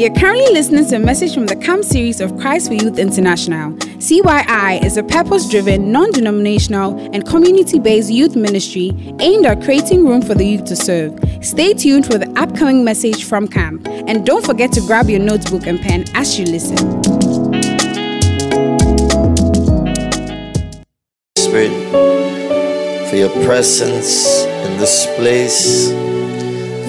You're currently listening to a message from the CAMP series of Christ for Youth International. CYI is a purpose driven, non denominational, and community based youth ministry aimed at creating room for the youth to serve. Stay tuned for the upcoming message from CAMP, and don't forget to grab your notebook and pen as you listen. Spirit, for your presence in this place.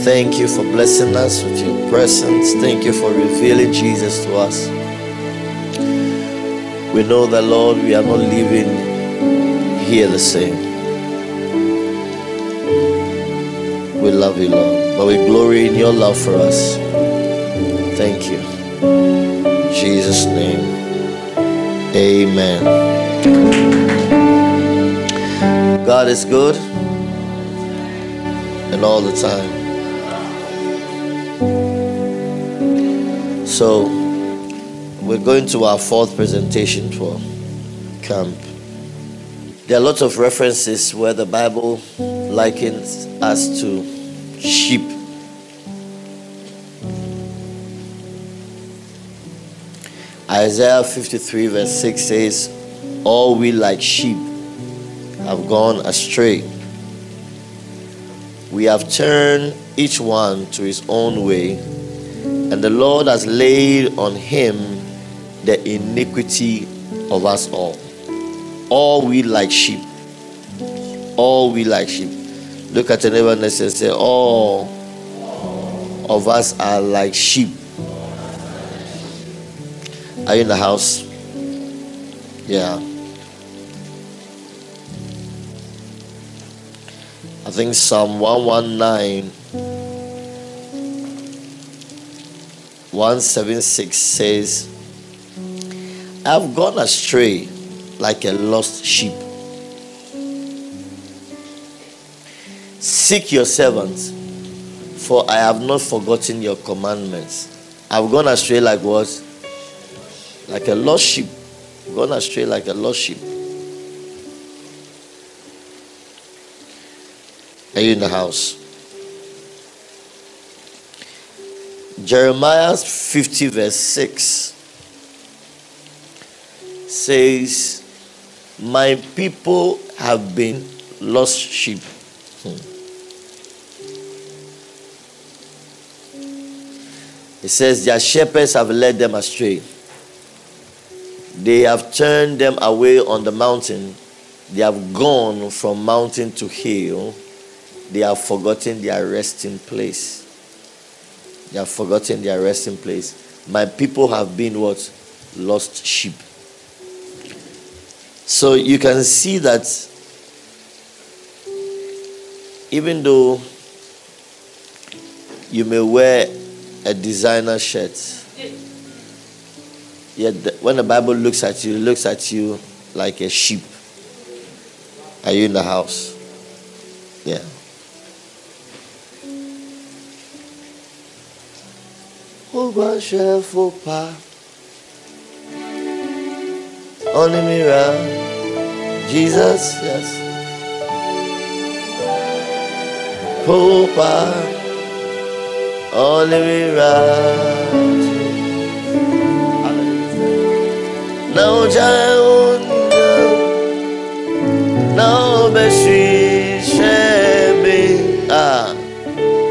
Thank you for blessing us with your presence. Thank you for revealing Jesus to us. We know that, Lord, we are not living here the same. We love you, Lord, but we glory in your love for us. Thank you. In Jesus' name, amen. God is good and all the time. So, we're going to our fourth presentation for camp. There are lots of references where the Bible likens us to sheep. Isaiah 53, verse 6 says, All we like sheep have gone astray. We have turned each one to his own way, and the Lord has laid on him the iniquity of us all. All we like sheep. All we like sheep. Look at the neighbor and say, All of us are like sheep. Are you in the house? Yeah. I think Psalm 119, 176 says, I've gone astray like a lost sheep. Seek your servants, for I have not forgotten your commandments. I've gone astray like what? Like a lost sheep. Gone astray like a lost sheep. Are you in the house? Jeremiah 50, verse 6 says, My people have been lost sheep. Hmm. It says, Their shepherds have led them astray. They have turned them away on the mountain. They have gone from mountain to hill. They have forgotten their resting place. They have forgotten their resting place. My people have been what? Lost sheep. So you can see that even though you may wear a designer shirt, yet when the Bible looks at you, it looks at you like a sheep. Are you in the house? Yeah. Ogbanṣẹ́fò pa Onimira Jesus yes. Popa Onimira Não já Não beshi shemi ah.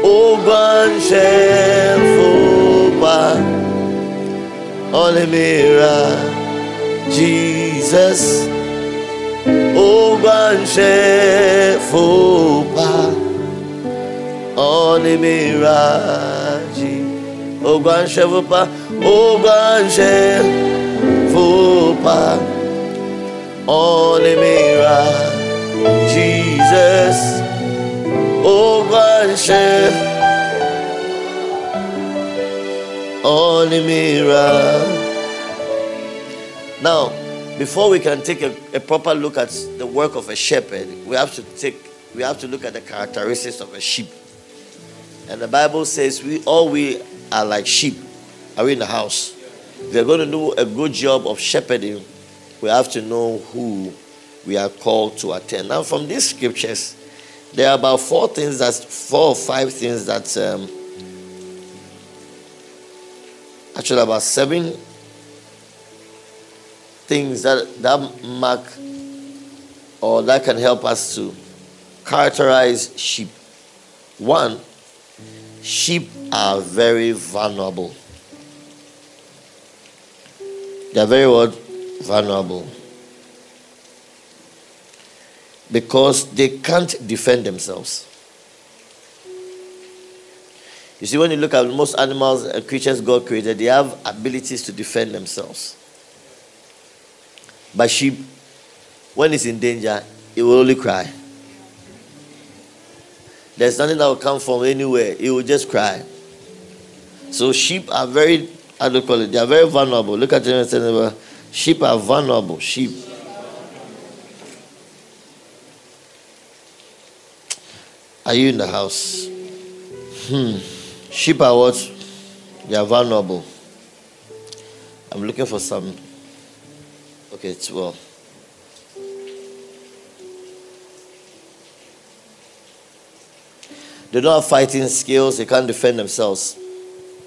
Ogbanṣẹ́fò pa Onimira Jesus. Ogbanṣẹ́fò pa Onimira Ogbanṣẹ́fò pa Ogbanṣẹ́fò pa Onimira Jesus Only mirror. Now, before we can take a, a, proper look at the work of a shepherd, we have to take we have to look at the characteristics of a sheep. And the Bible says we all we are like sheep. Are we in the house? If we are going to do a good job of shepherding, we have to know who we are called to attend. Now, from these scriptures, there are about four things that four or five things that um, actually about seven things that, that mark or that can help us to characterize sheep. One, sheep are very vulnerable. They are very what? Vulnerable. Because they can't defend themselves. You see, when you look at most animals and creatures God created, they have abilities to defend themselves. But sheep, when it's in danger, it will only cry. There's nothing that will come from anywhere. It will just cry. So sheep are very, how do you call it? They are very vulnerable. Look at them sheep are vulnerable. Sheep. Are you in the house? Hmm. Sheep are what? They are vulnerable. I'm looking for some. Okay, it's well. They don't have fighting skills, they can't defend themselves.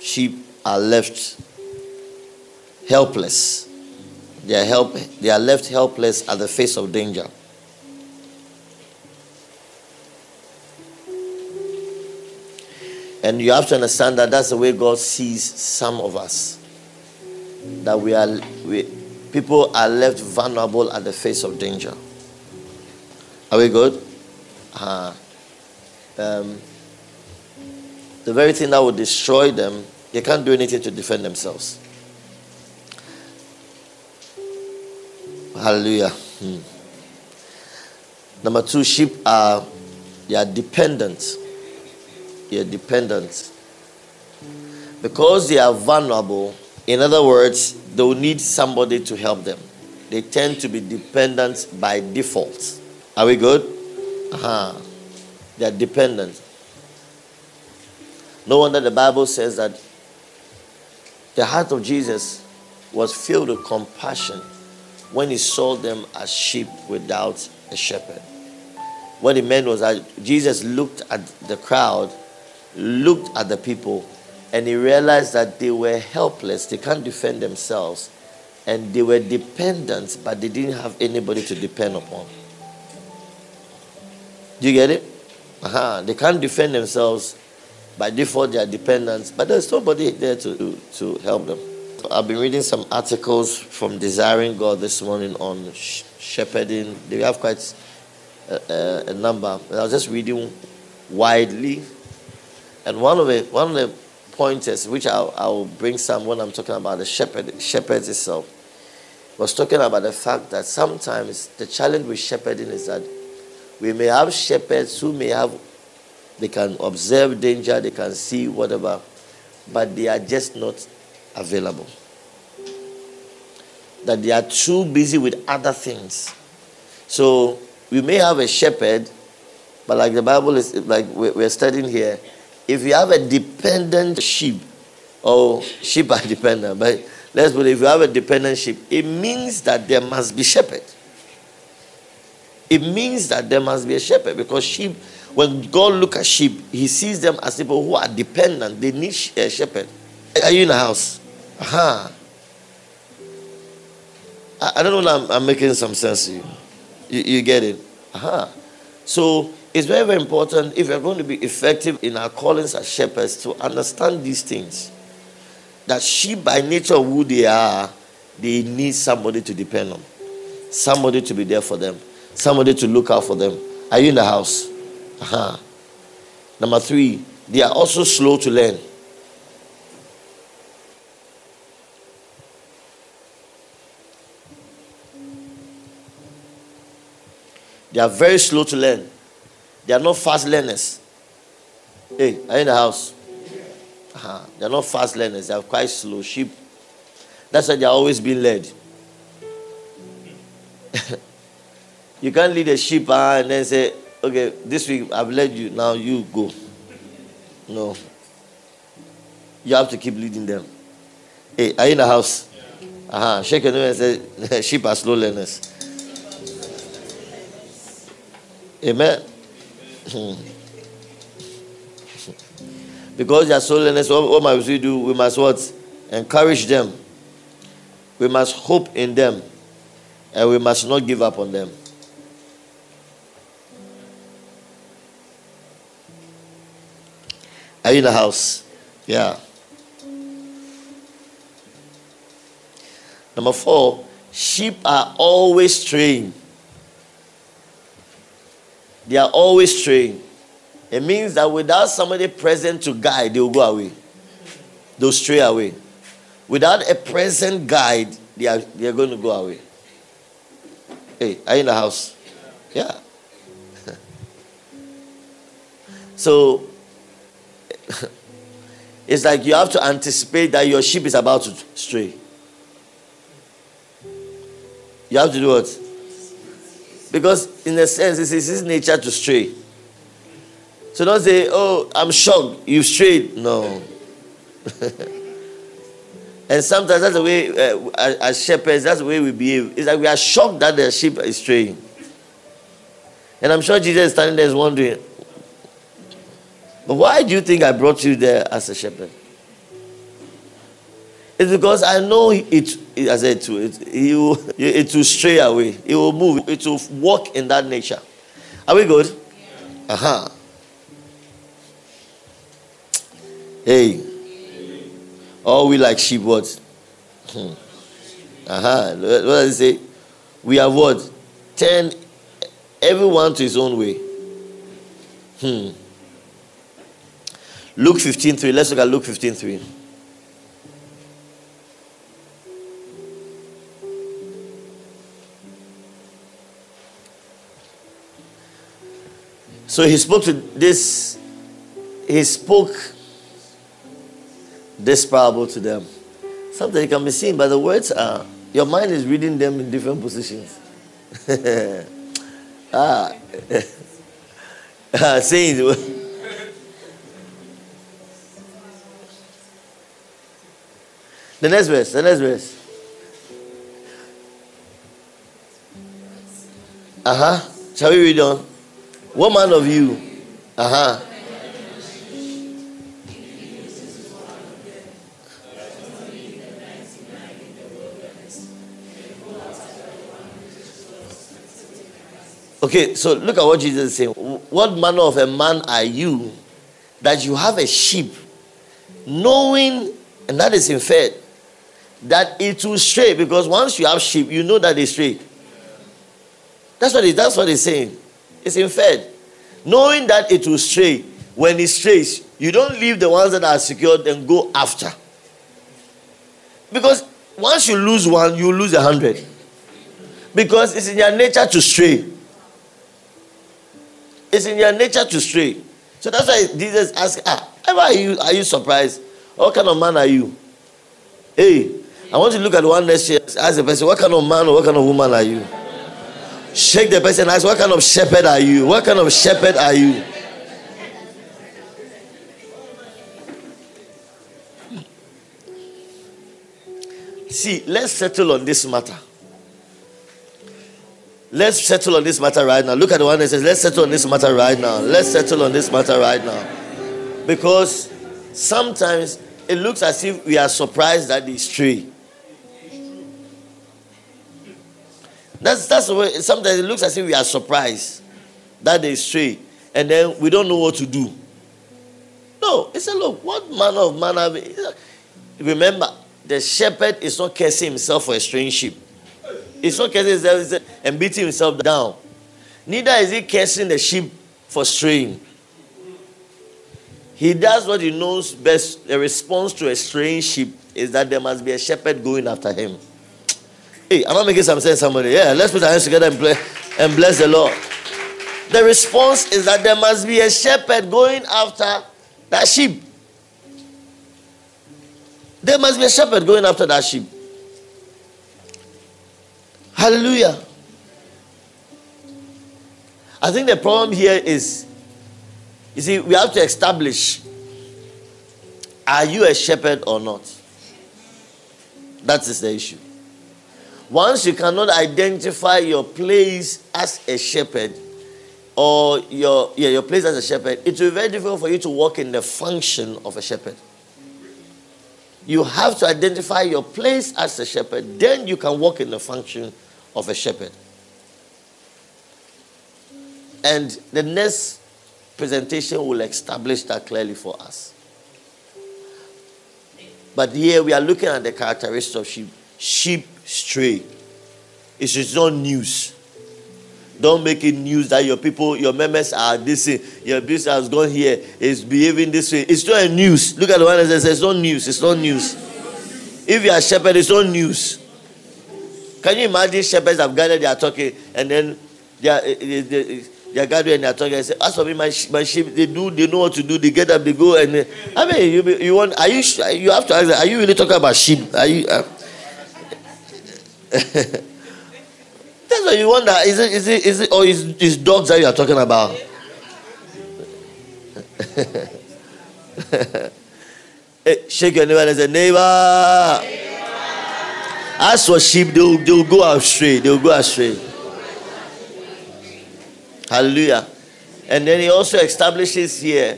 Sheep are left helpless. They are, help, they are left helpless at the face of danger. And you have to understand that that's the way God sees some of us. That we are, we, people are left vulnerable at the face of danger. Are we good? Uh, um, the very thing that would destroy them, they can't do anything to defend themselves. Hallelujah. Hmm. Number two, sheep are they are dependent they are dependent. Because they are vulnerable, in other words, they will need somebody to help them. They tend to be dependent by default. Are we good? Uh-huh. They are dependent. No wonder the Bible says that the heart of Jesus was filled with compassion when he saw them as sheep without a shepherd. What he meant was that Jesus looked at the crowd looked at the people and he realized that they were helpless, they can't defend themselves, and they were dependent, but they didn't have anybody to depend upon. Do you get it? Uh-huh. They can't defend themselves. By default, they are dependent, but there's nobody there to, to help them. I've been reading some articles from Desiring God this morning on shepherding. They have quite a, a, a number. I was just reading widely and one of the one of the pointers, which I'll, I'll bring some when I'm talking about the shepherd, shepherds itself, was talking about the fact that sometimes the challenge with shepherding is that we may have shepherds who may have, they can observe danger, they can see whatever, but they are just not available. That they are too busy with other things. So we may have a shepherd, but like the Bible is, like we're studying here, if you have a dependent sheep, or sheep are dependent, but let's put if you have a dependent sheep, it means that there must be shepherd. It means that there must be a shepherd because sheep, when God look at sheep, He sees them as people who are dependent. They need a eh, shepherd. Are you in the house? Aha. I, I don't know. I'm, I'm making some sense to you. You, you get it? Aha. So it's very, very important if we're going to be effective in our callings as shepherds to understand these things. That sheep, by nature of who they are, they need somebody to depend on, somebody to be there for them, somebody to look out for them. Are you in the house? Uh-huh. Number three, they are also slow to learn. They are very slow to learn. They are not fast learners. Hey, are you in the house? Uh-huh. They are not fast learners. They are quite slow sheep. That's why they are always being led. you can't lead a sheep uh, and then say, okay, this week I've led you, now you go. No. You have to keep leading them. Hey, are you in the house? Uh-huh. Shake your nose and say, sheep are slow learners. Amen. Hmm. because they are so learned, what, what must we do? We must what? encourage them. We must hope in them. And we must not give up on them. Are you in the house? Yeah. Number four, sheep are always straying. They are always straying. It means that without somebody present to guide, they will go away. They'll stray away. Without a present guide, they are, they are going to go away. Hey, are you in the house? Yeah. so, it's like you have to anticipate that your sheep is about to stray. You have to do what? Because, in a sense, it's his nature to stray. So don't say, oh, I'm shocked, you've strayed. No. and sometimes that's the way, uh, as shepherds, that's the way we behave. It's like we are shocked that the sheep is straying. And I'm sure Jesus is standing there is wondering, but why do you think I brought you there as a shepherd? It's because I know it, it I said to it, it will, it will stray away. It will move. It will walk in that nature. Are we good? Uh huh. Hey. All we like sheep what? Hmm. Uh-huh. What does it say? We have what? Ten everyone to his own way. Hmm. Luke 15:3. Let's look at Luke 15:3. So he spoke to this, he spoke this parable to them. Something can be seen, but the words are, your mind is reading them in different positions. ah, ah saying, the next verse, the next verse. Uh huh. Shall we read on? What man of you? Uh huh. Okay, so look at what Jesus is saying. What manner of a man are you that you have a sheep, knowing, and that is inferred, that it will stray? Because once you have sheep, you know that they stray. That's what, it, that's what he's saying. It's inferred. Knowing that it will stray, when it strays, you don't leave the ones that are secured and go after. Because once you lose one, you lose a hundred. Because it's in your nature to stray. It's in your nature to stray. So that's why Jesus asked, ah, why are you, are you surprised? What kind of man are you? Hey, I want you to look at one next year. Ask the person, what kind of man or what kind of woman are you? Shake the person and ask, What kind of shepherd are you? What kind of shepherd are you? See, let's settle on this matter. Let's settle on this matter right now. Look at the one that says, Let's settle on this matter right now. Let's settle on this matter right now. Because sometimes it looks as if we are surprised that they stray. That's that's the way sometimes it looks as if we are surprised that they stray, and then we don't know what to do. No, he said, look, what manner of man have Remember, the shepherd is not cursing himself for a strange sheep. He's not cursing himself and beating himself down. Neither is he cursing the sheep for straying. He does what he knows best. The response to a strange sheep is that there must be a shepherd going after him. Hey, am I making some sense, somebody? Yeah, let's put our hands together and, play, and bless the Lord. The response is that there must be a shepherd going after that sheep. There must be a shepherd going after that sheep. Hallelujah. I think the problem here is you see, we have to establish are you a shepherd or not? That is the issue. Once you cannot identify your place as a shepherd, or your, yeah, your place as a shepherd, it will be very difficult for you to walk in the function of a shepherd. You have to identify your place as a shepherd. Then you can walk in the function of a shepherd. And the next presentation will establish that clearly for us. But here we are looking at the characteristics of sheep. Sheep stray. It's just not news. Don't make it news that your people, your members are this, your business has gone here, is behaving this way. It's not a news. Look at the one that says it's not news. It's not news. If you are shepherd, it's not news. Can you imagine shepherds have gathered, they are talking, and then they are, eh, eh, they, they are gathering and they are talking and say, As for me, my, my sheep, they do, they know what to do, they get up, they go, and I mean, you, you want, are you, you have to ask, are you really talking about sheep? Are you, uh, That's what you wonder. Is it, is it, is it, or is, is dogs that you are talking about? shake your neighbor and say, neighbor. As for sheep, they'll, they'll go astray. They'll go astray. Hallelujah. And then he also establishes here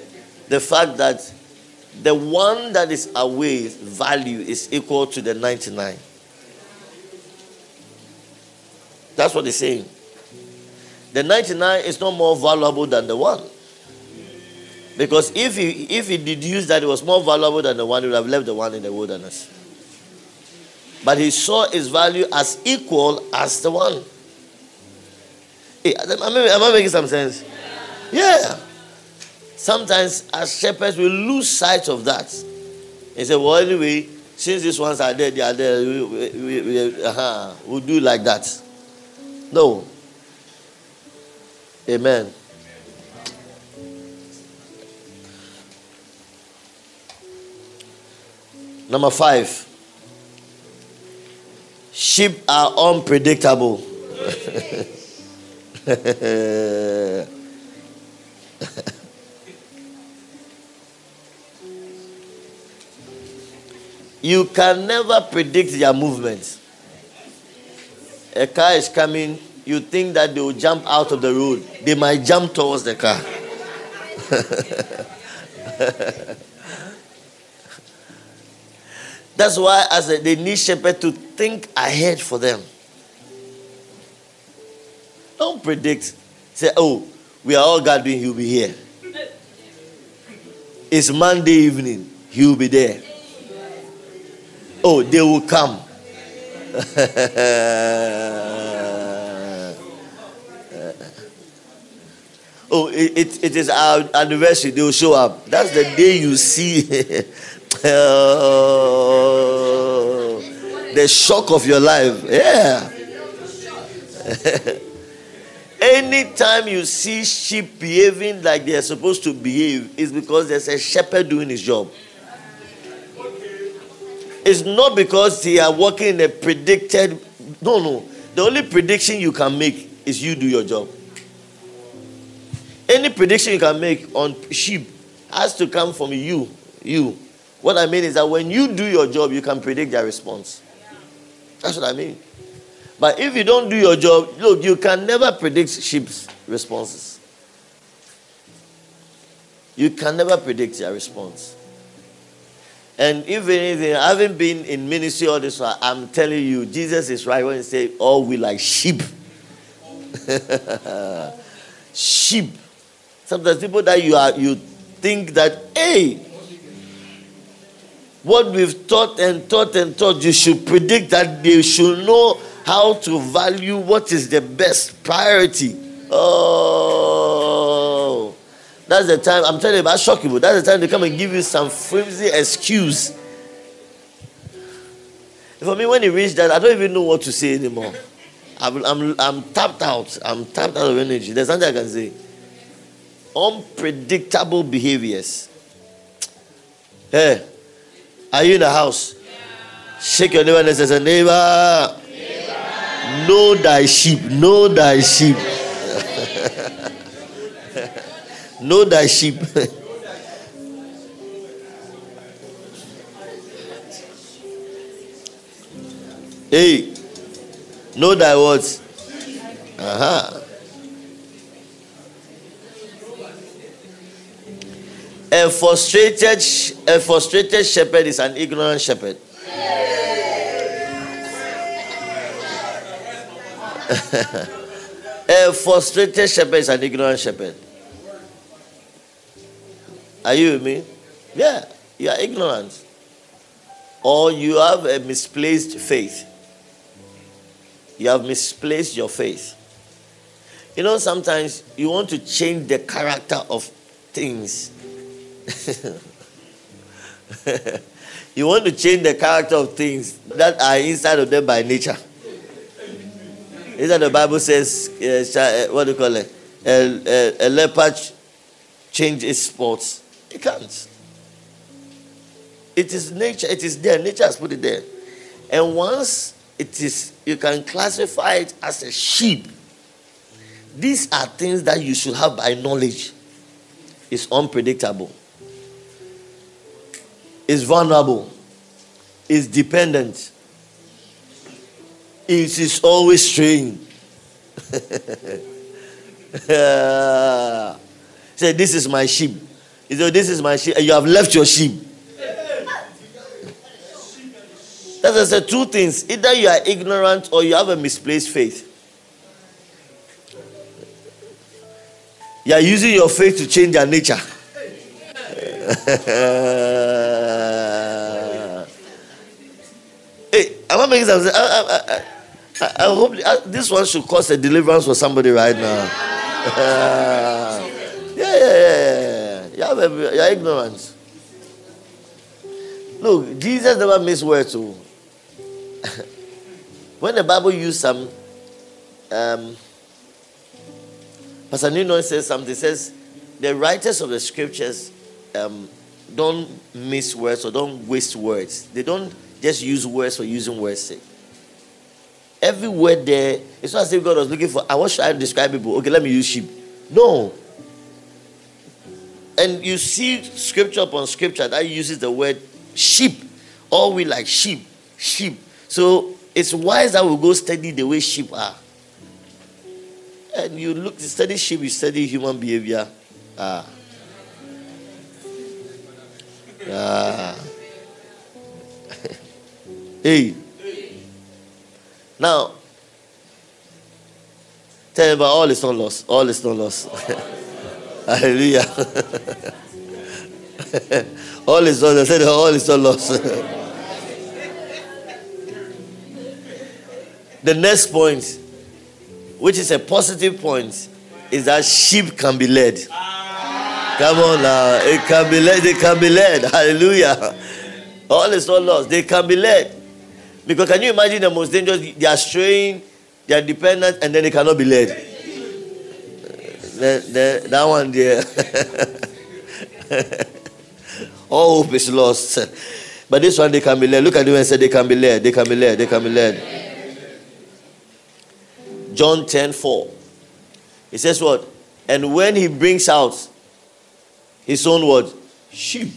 the fact that the one that is away value is equal to the 99. That's what he's saying. The 99 is not more valuable than the one. Because if he if he deduced that it was more valuable than the one, he would have left the one in the wilderness. But he saw its value as equal as the one. Am, I, am I making some sense? Yeah. Sometimes as shepherds we lose sight of that. He said, Well, anyway, since these ones are there, they are there, we, we, we, uh-huh, we'll do like that. No. Amen. Number five. Sheep are unpredictable. you can never predict their movements a car is coming, you think that they will jump out of the road. They might jump towards the car. That's why, as a, they need shepherd to think ahead for them. Don't predict. Say, oh, we are all gathering, he'll be here. It's Monday evening, he'll be there. Oh, they will come. oh, it, it, it is our anniversary. They will show up. That's the day you see oh, the shock of your life. Yeah. Anytime you see sheep behaving like they are supposed to behave, it's because there's a shepherd doing his job. It's not because they are working in a predicted. No, no. The only prediction you can make is you do your job. Any prediction you can make on sheep has to come from you. You. What I mean is that when you do your job, you can predict their response. That's what I mean. But if you don't do your job, look, you can never predict sheep's responses. You can never predict their response. And if anything, having been in ministry all this while, I'm telling you, Jesus is right when he say, "All we like sheep." sheep. Sometimes people that you are, you think that, hey, what we've taught and taught and taught, you should predict that they should know how to value what is the best priority. Oh. That's the time, I'm telling you, I shock you, that's the time they come and give you some flimsy excuse. For me, when it reached that, I don't even know what to say anymore. I'm, I'm, I'm tapped out. I'm tapped out of energy. There's nothing I can say. Unpredictable behaviors. Hey, are you in the house? Yeah. Shake your neighbor and say, neighbor, neighbor. know thy sheep, know thy sheep. Know thy sheep. hey, know thy words. Uh-huh. A frustrated, a frustrated shepherd is an ignorant shepherd. a frustrated shepherd is an ignorant shepherd. Are you with me? Yeah, you are ignorant. Or you have a misplaced faith. You have misplaced your faith. You know, sometimes you want to change the character of things. you want to change the character of things that are inside of them by nature. Isn't the Bible says, uh, what do you call it? A, a, a leopard changes its spots. It can't. It is nature. It is there. Nature has put it there. And once it is, you can classify it as a sheep. These are things that you should have by knowledge. It's unpredictable. It's vulnerable. It's dependent. It is always straying. Say, this is my sheep. You said, this is my sheep. and You have left your sheep. That's the two things. Either you are ignorant or you have a misplaced faith. You are using your faith to change your nature. hey, am I making sense? I, I, I, I, hope uh, this one should cause a deliverance for somebody right now. yeah, yeah, yeah, you're ignorant. Look, Jesus never missed words. Too. Oh. when the Bible used some, um, Pastor Nino says something, says the writers of the scriptures um, don't miss words or don't waste words. They don't just use words for using words' sake. Every word there, it's not as if God was looking for, I want to describe people. Okay, let me use sheep. No. And you see scripture upon scripture that uses the word sheep. All we like sheep, sheep. So it's wise that we go study the way sheep are. And you look to study sheep, you study human behavior. Ah. Ah. hey. Now, tell about all is not lost. All is not lost. Hallelujah. all is not said, All is not lost. The next point, which is a positive point, is that sheep can be led. Come on now. It can be led. They can be led. Hallelujah. All is not lost. They can be led. Because can you imagine the most dangerous? They are straying, they are dependent, and then they cannot be led. The, the, that one there. All hope is lost. But this one they can be led. Look at you and say they can be led. They can be led. They can be led. John 10 4. He says what? And when he brings out his own word, sheep,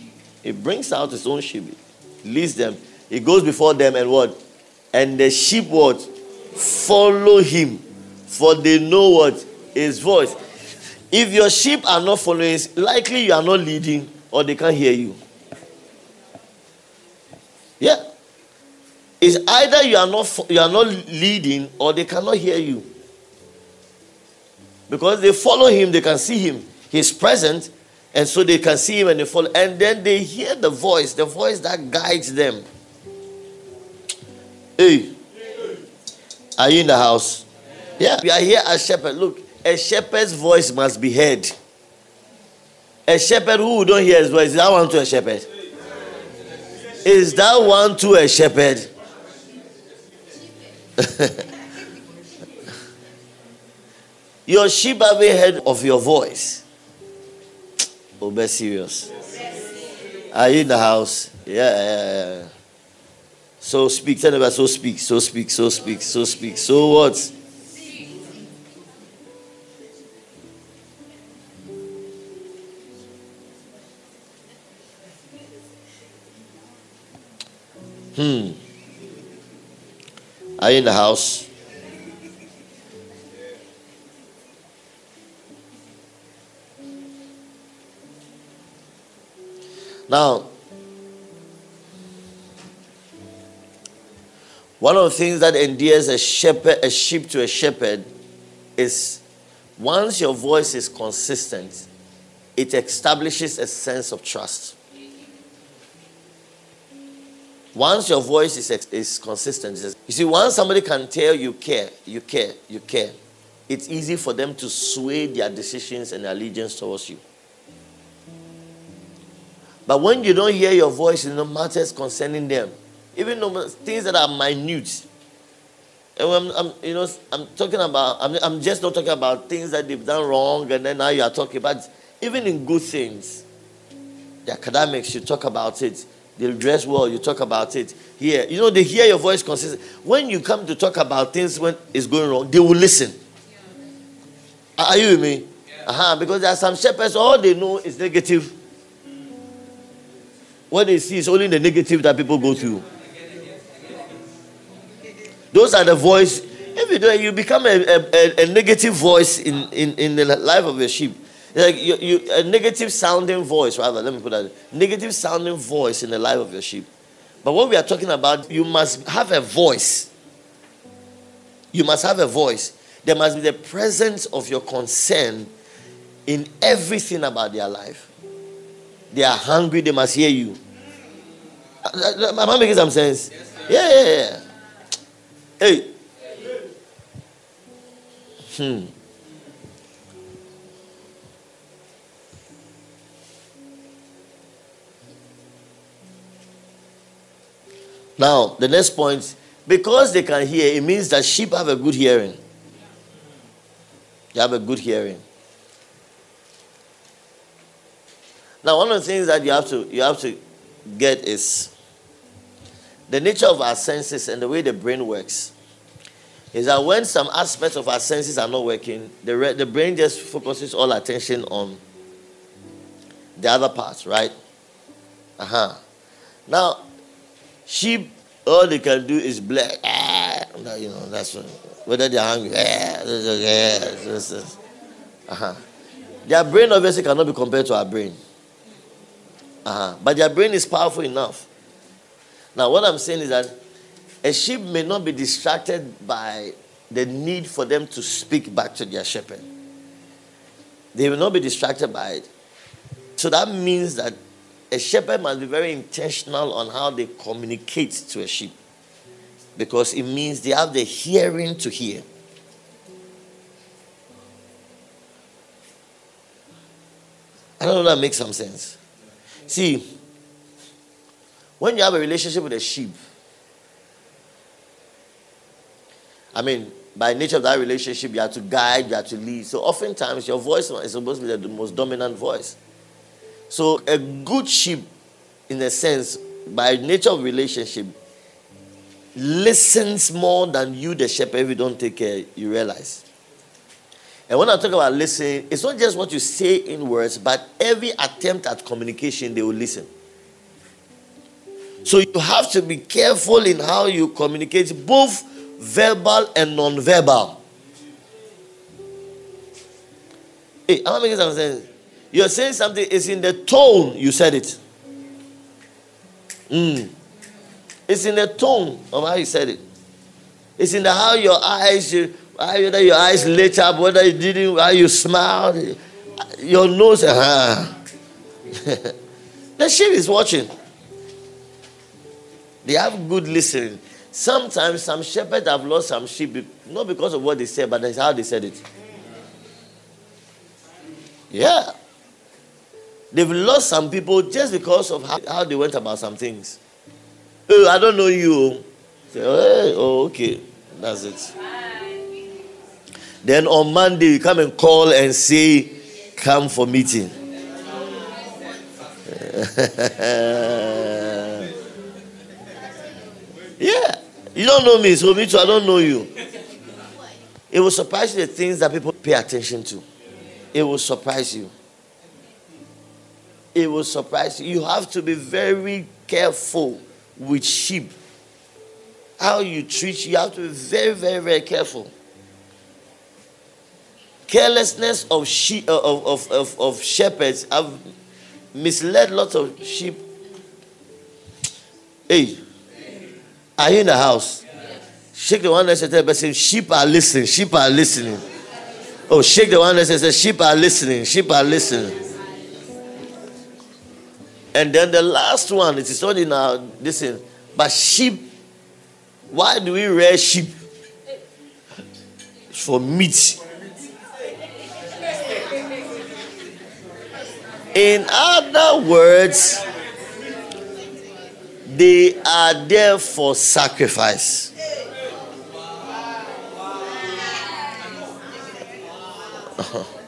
he brings out his own sheep, leads them. He goes before them and what? And the sheep what? Follow him, for they know what? His voice. If your sheep are not following, likely you are not leading or they can't hear you. Yeah. It's either you are not you are not leading or they cannot hear you. Because they follow him, they can see him. He's present, and so they can see him and they follow. And then they hear the voice, the voice that guides them. Hey, are you in the house? Yeah, we are here as shepherd. Look, a shepherd's voice must be heard. A shepherd who don't hear his voice, is that one to a shepherd? Is that one to a shepherd? your sheep have heard of your voice. Oh, be serious. Are you in the house? Yeah, yeah, yeah. So speak. Tell so speak, so speak, so speak, so speak. So what? Hmm. Are you in the house? Now, one of the things that endears a shepherd, a sheep to a shepherd, is once your voice is consistent, it establishes a sense of trust. Once your voice is, is consistent, you see, once somebody can tell you care, you care, you care, it's easy for them to sway their decisions and allegiance towards you. But when you don't hear your voice in the matters concerning them, even things that are minute, and I'm, I'm, you know, I'm talking about, I'm, I'm just not talking about things that they've done wrong, and then now you are talking about, even in good things, the academics, you talk about it they dress well, you talk about it. Here, you know, they hear your voice consistent. When you come to talk about things when it's going wrong, they will listen. Yeah. Are you with me? Yeah. Uh-huh, because there are some shepherds, all they know is negative. What they see is only the negative that people go through. Those are the voice. If you do you become a, a, a negative voice in, in, in the life of your sheep. Like you, you, a negative sounding voice, rather, let me put that. Negative sounding voice in the life of your sheep. But what we are talking about, you must have a voice. You must have a voice. There must be the presence of your concern in everything about their life. They are hungry, they must hear you. Am I making some sense? yeah, yeah, yeah. Hey. Hmm. Now, the next point because they can hear, it means that sheep have a good hearing. They have a good hearing. Now, one of the things that you have to you have to get is the nature of our senses and the way the brain works. Is that when some aspects of our senses are not working, the, re- the brain just focuses all attention on the other parts, right? Uh huh. Now, Sheep, all they can do is black. Ah, you know, that's what, whether they're hungry. Ah, uh-huh. Their brain obviously cannot be compared to our brain. Uh-huh. But their brain is powerful enough. Now, what I'm saying is that a sheep may not be distracted by the need for them to speak back to their shepherd. They will not be distracted by it. So that means that a shepherd must be very intentional on how they communicate to a sheep because it means they have the hearing to hear. I don't know that makes some sense. See, when you have a relationship with a sheep, I mean, by nature of that relationship, you have to guide, you have to lead. So oftentimes your voice is supposed to be the most dominant voice. So a good sheep, in a sense, by nature of relationship, listens more than you, the shepherd, if you don't take care, you realize. And when I talk about listening, it's not just what you say in words, but every attempt at communication, they will listen. So you have to be careful in how you communicate, both verbal and non-verbal. Hey, am I making some sense? You're saying something, it's in the tone you said it. Mm. It's in the tone of how you said it. It's in the how your eyes, whether your eyes lit up, whether you didn't, how you smiled, your nose, uh-huh. the sheep is watching. They have good listening. Sometimes some shepherds have lost some sheep, not because of what they said, but that's how they said it. Yeah. They've lost some people just because of how, how they went about some things. Oh, I don't know you. Say, oh, okay. That's it. Then on Monday, you come and call and say, come for meeting. yeah. You don't know me, so me too, I don't know you. It will surprise you the things that people pay attention to. It will surprise you it will surprise you. You have to be very careful with sheep. How you treat, you have to be very, very, very careful. Carelessness of sheep uh, of, of, of, of shepherds have misled lots of sheep. Hey, are you in the house? Shake the one that said, but say, sheep are listening, sheep are listening. Oh, shake the one that says, sheep are listening, sheep are listening. And then the last one, it is not in our listen, but sheep. Why do we rear sheep? For meat. In other words, they are there for sacrifice.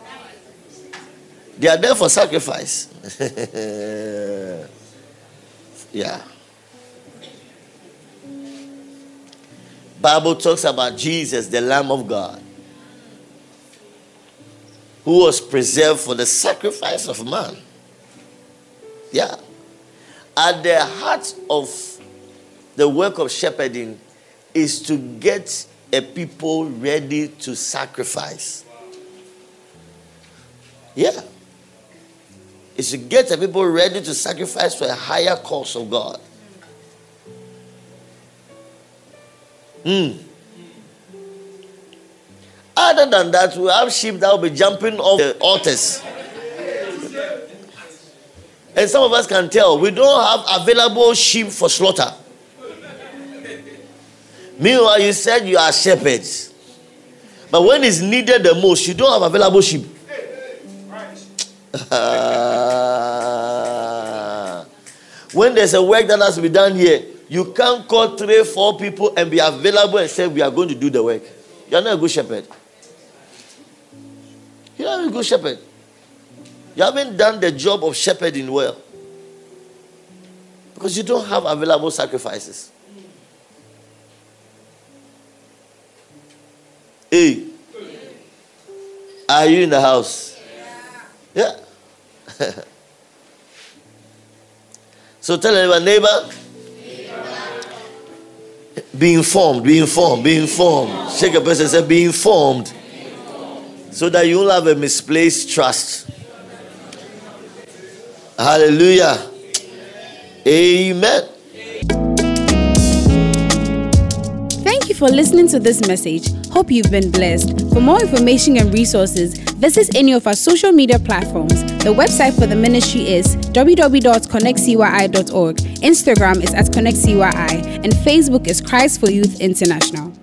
they are there for sacrifice. yeah. Bible talks about Jesus, the Lamb of God, who was preserved for the sacrifice of man. Yeah. At the heart of the work of shepherding is to get a people ready to sacrifice. Yeah. Is to get the people ready to sacrifice for a higher cause of God. Hmm. Other than that, we have sheep that will be jumping off the altars. And some of us can tell we don't have available sheep for slaughter. Meanwhile, you said you are shepherds. But when it's needed the most, you don't have available sheep. when there's a work that has to be done here, you can't call three, four people and be available and say, We are going to do the work. You're not a good shepherd. You're not a good shepherd. You haven't done the job of shepherding well. Because you don't have available sacrifices. Hey, are you in the house? So tell your neighbor, be informed, be informed, be informed. Shake a person and say, be informed. So that you will have a misplaced trust. Hallelujah. Amen. For listening to this message. Hope you've been blessed. For more information and resources, visit any of our social media platforms. The website for the ministry is www.connectcyi.org. Instagram is at connectcyi, and Facebook is Christ for Youth International.